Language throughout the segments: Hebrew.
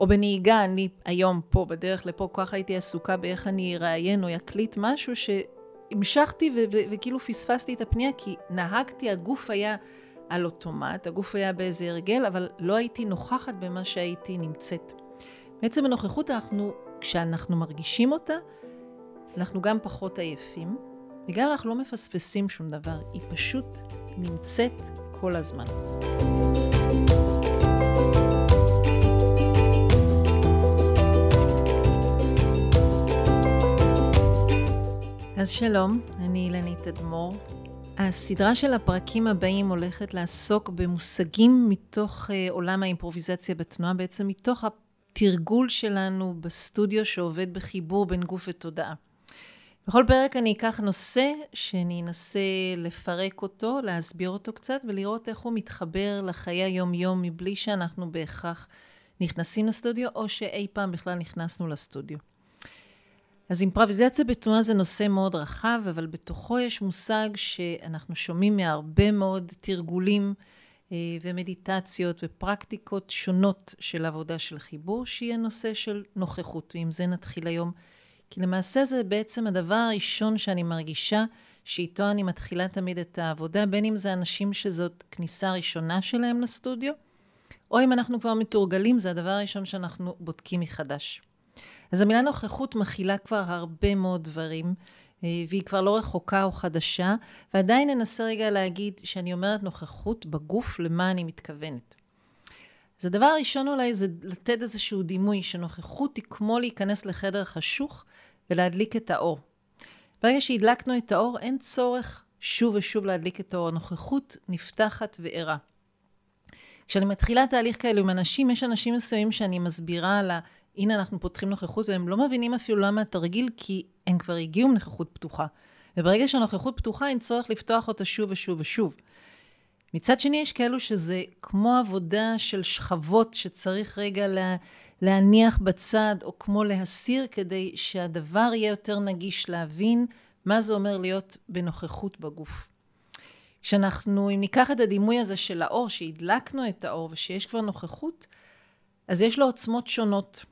או בנהיגה, אני היום פה, בדרך לפה, כל כך הייתי עסוקה באיך אני אראיין או אקליט משהו שהמשכתי וכאילו פספסתי את הפנייה, כי נהגתי, הגוף היה על אוטומט, הגוף היה באיזה הרגל, אבל לא הייתי נוכחת במה שהייתי נמצאת. בעצם הנוכחות, אנחנו, כשאנחנו מרגישים אותה, אנחנו גם פחות עייפים, וגם אנחנו לא מפספסים שום דבר, היא פשוט נמצאת כל הזמן. אז שלום, אני אילנית אדמו"ר. הסדרה של הפרקים הבאים הולכת לעסוק במושגים מתוך uh, עולם האימפרוביזציה בתנועה, בעצם מתוך התרגול שלנו בסטודיו שעובד בחיבור בין גוף ותודעה. בכל פרק אני אקח נושא שאני אנסה לפרק אותו, להסביר אותו קצת ולראות איך הוא מתחבר לחיי היום-יום מבלי שאנחנו בהכרח נכנסים לסטודיו או שאי פעם בכלל נכנסנו לסטודיו. אז אימפרוביזציה בתנועה זה נושא מאוד רחב, אבל בתוכו יש מושג שאנחנו שומעים מהרבה מאוד תרגולים אה, ומדיטציות ופרקטיקות שונות של עבודה של חיבור, שיהיה נושא של נוכחות, ועם זה נתחיל היום. כי למעשה זה בעצם הדבר הראשון שאני מרגישה שאיתו אני מתחילה תמיד את העבודה, בין אם זה אנשים שזאת כניסה ראשונה שלהם לסטודיו, או אם אנחנו כבר מתורגלים, זה הדבר הראשון שאנחנו בודקים מחדש. אז המילה נוכחות מכילה כבר הרבה מאוד דברים, אה, והיא כבר לא רחוקה או חדשה, ועדיין ננסה רגע להגיד שאני אומרת נוכחות בגוף, למה אני מתכוונת. אז הדבר הראשון אולי זה לתת איזשהו דימוי שנוכחות היא כמו להיכנס לחדר חשוך ולהדליק את האור. ברגע שהדלקנו את האור, אין צורך שוב ושוב להדליק את האור. הנוכחות נפתחת וערה. כשאני מתחילה תהליך כאלו עם אנשים, יש אנשים מסוימים שאני מסבירה על. הנה אנחנו פותחים נוכחות, והם לא מבינים אפילו למה התרגיל, כי הם כבר הגיעו עם נוכחות פתוחה. וברגע שהנוכחות פתוחה, אין צורך לפתוח אותה שוב ושוב ושוב. מצד שני, יש כאלו שזה כמו עבודה של שכבות שצריך רגע לה, להניח בצד, או כמו להסיר, כדי שהדבר יהיה יותר נגיש להבין מה זה אומר להיות בנוכחות בגוף. כשאנחנו, אם ניקח את הדימוי הזה של האור, שהדלקנו את האור ושיש כבר נוכחות, אז יש לו עוצמות שונות.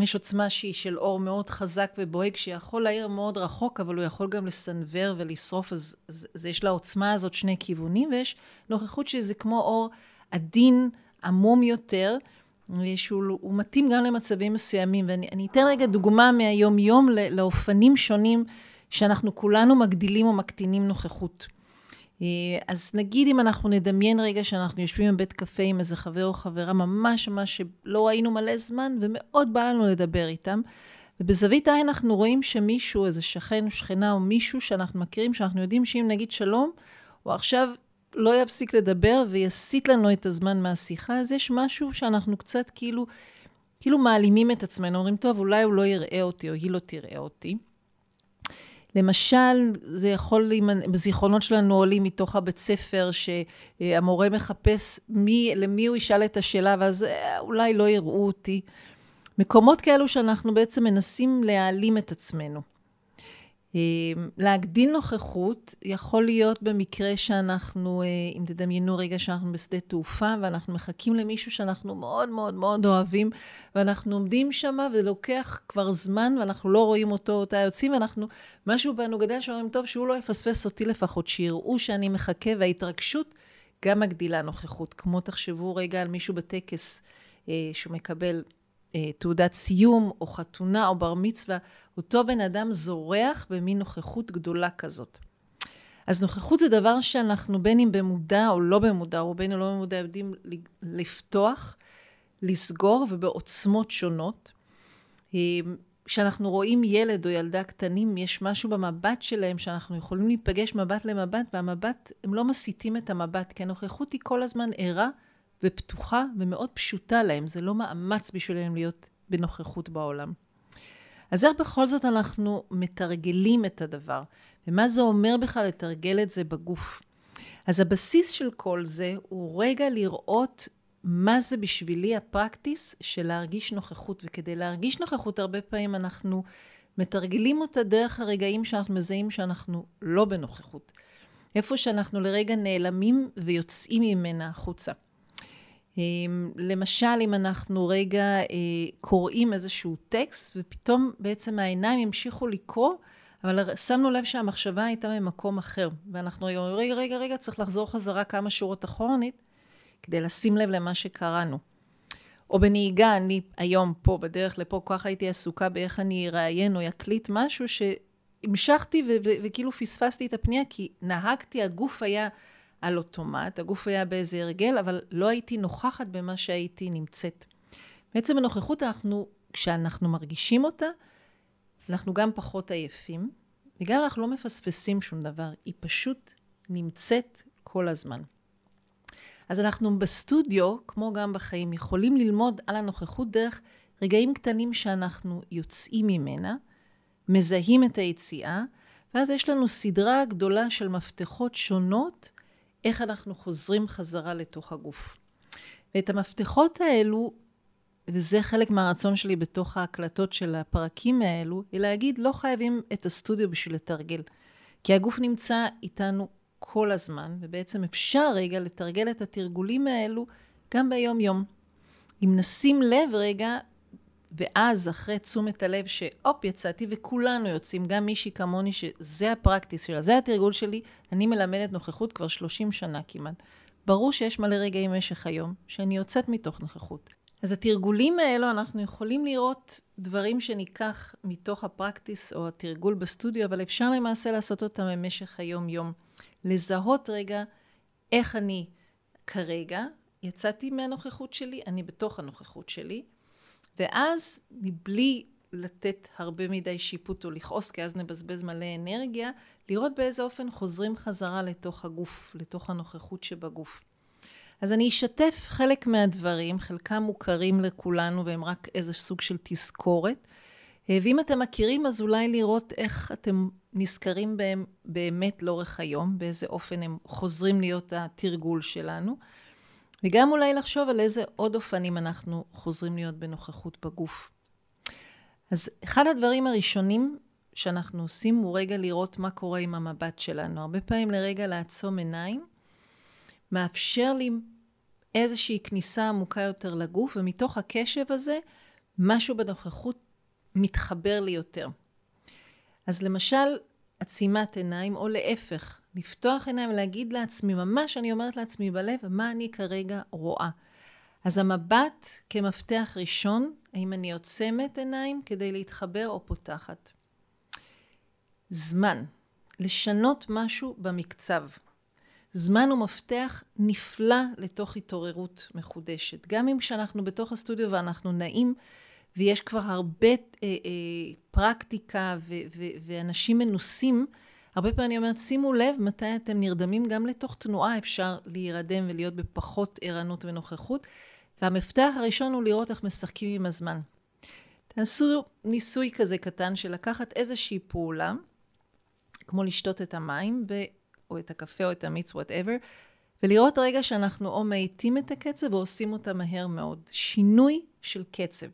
יש עוצמה שהיא של אור מאוד חזק ובוהק, שיכול להעיר מאוד רחוק, אבל הוא יכול גם לסנוור ולשרוף, אז, אז, אז יש לעוצמה הזאת שני כיוונים, ויש נוכחות שזה כמו אור עדין, עמום יותר, שהוא מתאים גם למצבים מסוימים. ואני אתן רגע דוגמה מהיום-יום לאופנים שונים שאנחנו כולנו מגדילים או מקטינים נוכחות. אה, אז נגיד אם אנחנו נדמיין רגע שאנחנו יושבים בבית קפה עם איזה חבר או חברה ממש ממש שלא ראינו מלא זמן ומאוד בא לנו לדבר איתם, ובזווית העין אנחנו רואים שמישהו, איזה שכן או שכנה או מישהו שאנחנו מכירים, שאנחנו יודעים שאם נגיד שלום, הוא עכשיו לא יפסיק לדבר ויסיט לנו את הזמן מהשיחה, אז יש משהו שאנחנו קצת כאילו, כאילו מעלימים את עצמנו, אומרים, טוב, אולי הוא לא יראה אותי או היא לא תראה אותי. למשל, זה יכול, בזיכרונות שלנו עולים מתוך הבית ספר, שהמורה מחפש מי, למי הוא ישאל את השאלה, ואז אה, אולי לא יראו אותי. מקומות כאלו שאנחנו בעצם מנסים להעלים את עצמנו. אמ, להגדיל נוכחות יכול להיות במקרה שאנחנו, אה, אם תדמיינו רגע שאנחנו בשדה תעופה ואנחנו מחכים למישהו שאנחנו מאוד מאוד מאוד אוהבים ואנחנו עומדים שם ולוקח כבר זמן ואנחנו לא רואים אותו אותה יוצאים ואנחנו, משהו בנו גדל שאומרים, טוב, שהוא לא יפספס אותי לפחות, שיראו שאני מחכה וההתרגשות גם מגדילה נוכחות. כמו תחשבו רגע על מישהו בטקס אה, שהוא מקבל תעודת סיום, או חתונה, או בר מצווה, אותו בן אדם זורח במין נוכחות גדולה כזאת. אז נוכחות זה דבר שאנחנו בין אם במודע או לא במודע, רובנו לא במודע, יודעים לפתוח, לסגור ובעוצמות שונות. אה, כשאנחנו רואים ילד או ילדה קטנים, יש משהו במבט שלהם שאנחנו יכולים להיפגש מבט למבט, והמבט, הם לא מסיטים את המבט, כי הנוכחות היא כל הזמן ערה ופתוחה ומאוד פשוטה להם. זה לא מאמץ בשבילם להיות בנוכחות בעולם. אז איך בכל זאת אנחנו מתרגלים את הדבר? ומה זה אומר בכלל לתרגל את זה בגוף? אז הבסיס של כל זה הוא רגע לראות מה זה בשבילי הפרקטיס של להרגיש נוכחות. וכדי להרגיש נוכחות, הרבה פעמים אנחנו מתרגלים אותה דרך הרגעים שאנחנו מזהים שאנחנו לא בנוכחות. איפה שאנחנו לרגע נעלמים ויוצאים ממנה החוצה. למשל, אם אנחנו רגע קוראים איזשהו טקסט, ופתאום בעצם העיניים ימשיכו לקרוא, אבל שמנו לב שהמחשבה הייתה ממקום אחר, ואנחנו רגע, רגע, רגע, רגע, צריך לחזור חזרה כמה שורות אחורנית, כדי לשים לב למה שקראנו. או בנהיגה, אני היום פה, בדרך לפה, כל כך הייתי עסוקה באיך אני אראיין או אקליט משהו שהמשכתי וכאילו פספסתי את הפנייה, כי נהגתי, הגוף היה על אוטומט, הגוף היה באיזה הרגל, אבל לא הייתי נוכחת במה שהייתי נמצאת. בעצם הנוכחות, אנחנו, כשאנחנו מרגישים אותה, אנחנו גם פחות עייפים, וגם אנחנו לא מפספסים שום דבר, היא פשוט נמצאת כל הזמן. אז אנחנו בסטודיו, כמו גם בחיים, יכולים ללמוד על הנוכחות דרך רגעים קטנים שאנחנו יוצאים ממנה, מזהים את היציאה, ואז יש לנו סדרה גדולה של מפתחות שונות איך אנחנו חוזרים חזרה לתוך הגוף. ואת המפתחות האלו, וזה חלק מהרצון שלי בתוך ההקלטות של הפרקים האלו, היא להגיד, לא חייבים את הסטודיו בשביל לתרגל. כי הגוף נמצא איתנו כל הזמן, ובעצם אפשר רגע לתרגל את התרגולים האלו גם ביום-יום. אם נשים לב רגע, ואז אחרי תשומת הלב שהופ, יצאתי, וכולנו יוצאים, גם מישהי כמוני, שזה הפרקטיס שלה, זה התרגול שלי, אני מלמדת נוכחות כבר 30 שנה כמעט. ברור שיש מלא רגעים במשך היום שאני יוצאת מתוך נוכחות. אז התרגולים האלו, אנחנו יכולים לראות דברים שניקח מתוך הפרקטיס או התרגול בסטודיו, אבל אפשר למעשה לעשות אותם במשך היום-יום. לזהות רגע איך אני כרגע, יצאתי מהנוכחות שלי, אני בתוך הנוכחות שלי, ואז מבלי לתת הרבה מדי שיפוט או לכעוס, כי אז נבזבז מלא אנרגיה, לראות באיזה אופן חוזרים חזרה לתוך הגוף, לתוך הנוכחות שבגוף. אז אני אשתף חלק מהדברים, חלקם מוכרים לכולנו והם רק איזה סוג של תזכורת. אה, ואם אתם מכירים, אז אולי לראות איך אתם נזכרים בהם באמת לאורך היום, באיזה אופן הם חוזרים להיות התרגול שלנו. וגם אולי לחשוב על איזה עוד אופנים אנחנו חוזרים להיות בנוכחות בגוף. אז אחד הדברים הראשונים שאנחנו עושים הוא רגע לראות מה קורה עם המבט שלנו. הרבה פעמים לרגע לעצום עיניים, מאפשר לי איזושהי כניסה עמוקה יותר לגוף, ומתוך הקשב הזה, משהו בנוכחות מתחבר לי יותר. אז למשל, עצימת עיניים, או להפך, לפתוח עיניים ולהגיד לעצמי, ממש אני אומרת לעצמי בלב, מה אני כרגע רואה. אז המבט כמפתח ראשון, האם אני עוצמת עיניים כדי להתחבר או פותחת. זמן, לשנות משהו במקצב. זמן הוא מפתח נפלא לתוך התעוררות מחודשת. גם אם כשאנחנו בתוך הסטודיו ואנחנו נעים, ויש כבר הרבה אה, אה, פרקטיקה ו, ו, ואנשים מנוסים, הרבה פעמים אני אומרת, שימו לב מתי אתם נרדמים, גם לתוך תנועה אפשר להירדם ולהיות בפחות ערנות ונוכחות. והמפתח הראשון הוא לראות איך משחקים עם הזמן. תעשו ניסוי כזה קטן של לקחת איזושהי פעולה, כמו לשתות את המים, ו... או את הקפה או את המיץ, וואטאבר, ולראות רגע שאנחנו או מאיטים את הקצב או עושים אותה מהר מאוד. שינוי של קצב.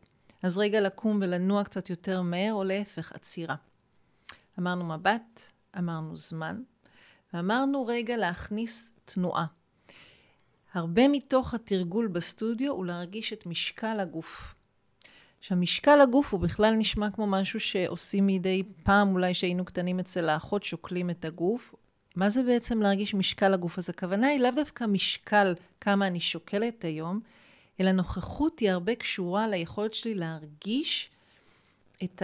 אז רגע לקום ולנוע קצת יותר מהר, או להפך, עצירה. אמרנו מבט, אמרנו זמן, ואמרנו רגע להכניס תנועה. הרבה מתוך התרגול בסטודיו הוא להרגיש את משקל הגוף. עכשיו, משקל הגוף הוא בכלל נשמע כמו משהו שעושים מדי פעם, אולי שהיינו קטנים אצל האחות, שוקלים את הגוף. מה זה בעצם להרגיש משקל הגוף? אז הכוונה היא לאו דווקא משקל כמה אני שוקלת היום, אלא נוכחות היא הרבה קשורה ליכולת שלי להרגיש את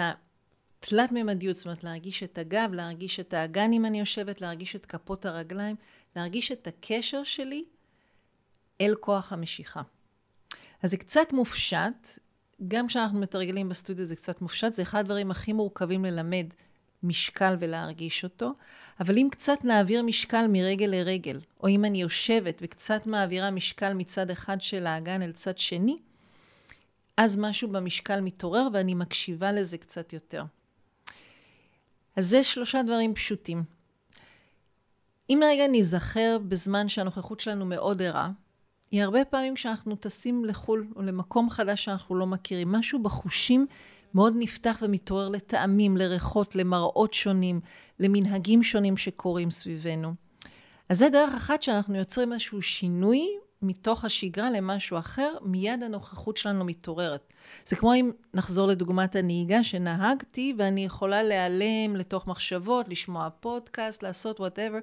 התלת-ממדיות, זאת אומרת להרגיש את הגב, להרגיש את האגן אם אני יושבת, להרגיש את כפות הרגליים, להרגיש את הקשר שלי אל כוח המשיכה. אז זה קצת מופשט, גם כשאנחנו מתרגלים בסטודיו זה קצת מופשט, זה אחד הדברים הכי מורכבים ללמד משקל ולהרגיש אותו, אבל אם קצת נעביר משקל מרגל לרגל, או אם אני יושבת וקצת מעבירה משקל מצד אחד של האגן אל צד שני, אז משהו במשקל מתעורר ואני מקשיבה לזה קצת יותר. אז זה שלושה דברים פשוטים. אם רגע ניזכר בזמן שהנוכחות שלנו מאוד ערה, היא הרבה פעמים כשאנחנו טסים לחו"ל או למקום חדש שאנחנו לא מכירים, משהו בחושים מאוד נפתח ומתעורר לטעמים, לריחות, למראות שונים, למנהגים שונים שקורים סביבנו. אז זה דרך אחת שאנחנו יוצרים איזשהו שינוי מתוך השגרה למשהו אחר, מיד הנוכחות שלנו מתעוררת. זה כמו אם נחזור לדוגמת הנהיגה שנהגתי, ואני יכולה להיעלם לתוך מחשבות, לשמוע פודקאסט, לעשות whatever,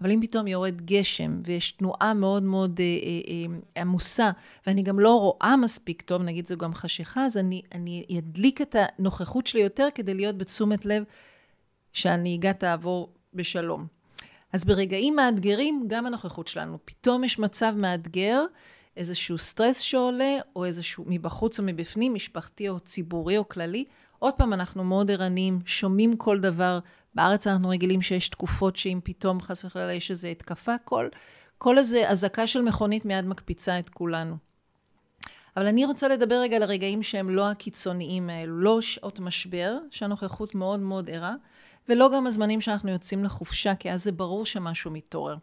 אבל אם פתאום יורד גשם ויש תנועה מאוד מאוד אה, אה, אה, עמוסה, ואני גם לא רואה מספיק טוב, נגיד זו גם חשיכה, אז אני, אני אדליק את הנוכחות שלי יותר כדי להיות בתשומת לב שהנהיגה תעבור בשלום. אז ברגעים מאתגרים, גם הנוכחות שלנו. פתאום יש מצב מאתגר, איזשהו סטרס שעולה, או איזשהו מבחוץ או מבפנים, משפחתי או ציבורי או כללי. עוד פעם, אנחנו מאוד ערניים, שומעים כל דבר. בארץ אנחנו רגילים שיש תקופות שאם פתאום חס וחלילה יש איזו התקפה, כל, כל איזה אזעקה של מכונית מיד מקפיצה את כולנו. אבל אני רוצה לדבר רגע על הרגעים שהם לא הקיצוניים האלו, לא שעות משבר, שהנוכחות מאוד מאוד ערה, ולא גם הזמנים שאנחנו יוצאים לחופשה, כי אז זה ברור שמשהו מתעורר.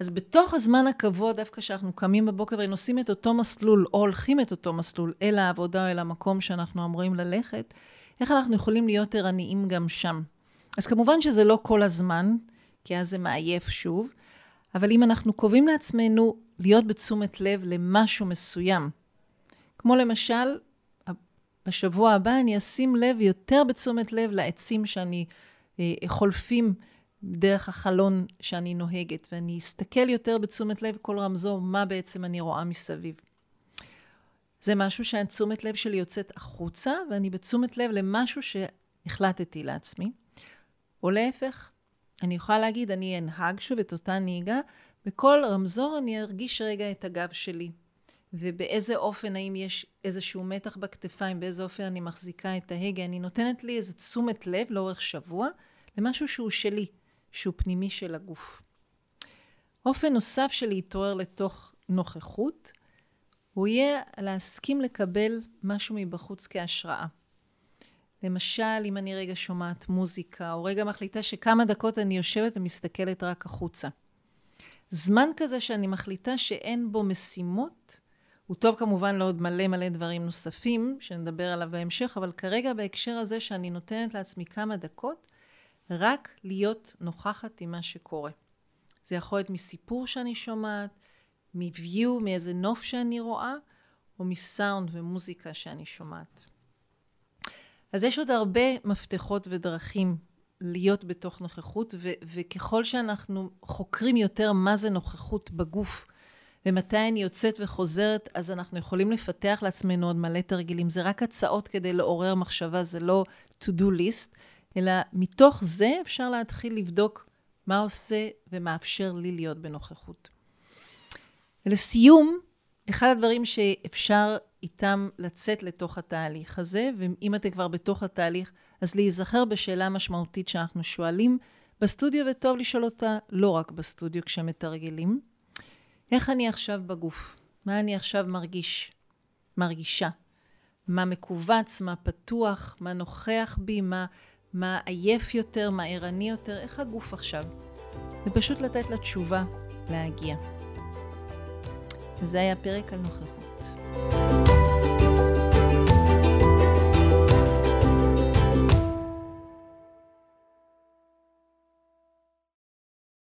אז בתוך הזמן הקבוע, דווקא כשאנחנו קמים בבוקר ונוסעים את אותו מסלול, או הולכים את אותו מסלול אל העבודה או אל המקום שאנחנו אמורים ללכת, איך אנחנו יכולים להיות ערניים גם שם? אז כמובן שזה לא כל הזמן, כי אז זה מעייף שוב, אבל אם אנחנו קובעים לעצמנו להיות בתשומת לב למשהו מסוים, כמו למשל, בשבוע הבא אני אשים לב יותר בתשומת לב לעצים שאני אה, חולפים דרך החלון שאני נוהגת, ואני אסתכל יותר בתשומת לב כל רמזור, מה בעצם אני רואה מסביב. זה משהו שהתשומת לב שלי יוצאת החוצה, ואני בתשומת לב למשהו שהחלטתי לעצמי. או להפך, אני יכולה להגיד, אני אנהג שוב את אותה נהיגה, בכל רמזור אני ארגיש רגע את הגב שלי. ובאיזה אופן, האם יש איזשהו מתח בכתפיים, באיזה אופן אני מחזיקה את ההגה. אני נותנת לי איזה תשומת לב לאורך שבוע למשהו שהוא שלי, שהוא פנימי של הגוף. אופן נוסף של להתעורר לתוך נוכחות, הוא יהיה להסכים לקבל משהו מבחוץ כהשראה. למשל, אם אני רגע שומעת מוזיקה, או רגע מחליטה שכמה דקות אני יושבת ומסתכלת רק החוצה. זמן כזה שאני מחליטה שאין בו משימות, הוא טוב כמובן לעוד מלא מלא דברים נוספים, שנדבר עליו בהמשך, אבל כרגע בהקשר הזה שאני נותנת לעצמי כמה דקות, רק להיות נוכחת עם מה שקורה. זה יכול להיות מסיפור שאני שומעת, מוויו, מאיזה נוף שאני רואה, או מסאונד ומוזיקה שאני שומעת. אז יש עוד הרבה מפתחות ודרכים להיות בתוך נוכחות, ו- וככל שאנחנו חוקרים יותר מה זה נוכחות בגוף, ומתי אני יוצאת וחוזרת, אז אנחנו יכולים לפתח לעצמנו עוד מלא תרגילים. זה רק הצעות כדי לעורר מחשבה, זה לא to-do list, אלא מתוך זה אפשר להתחיל לבדוק מה עושה ומאפשר לי להיות בנוכחות. ולסיום, אחד הדברים שאפשר איתם לצאת לתוך התהליך הזה, ואם אתם כבר בתוך התהליך, אז להיזכר בשאלה משמעותית שאנחנו שואלים בסטודיו, וטוב לשאול אותה לא רק בסטודיו כשמתרגלים. איך אני עכשיו בגוף? מה אני עכשיו מרגיש? מרגישה? מה מכווץ, מה פתוח, מה נוכח בי, מה, מה עייף יותר, מה ערני יותר, איך הגוף עכשיו? ופשוט לתת לה תשובה להגיע. וזה היה פרק על נוכחות.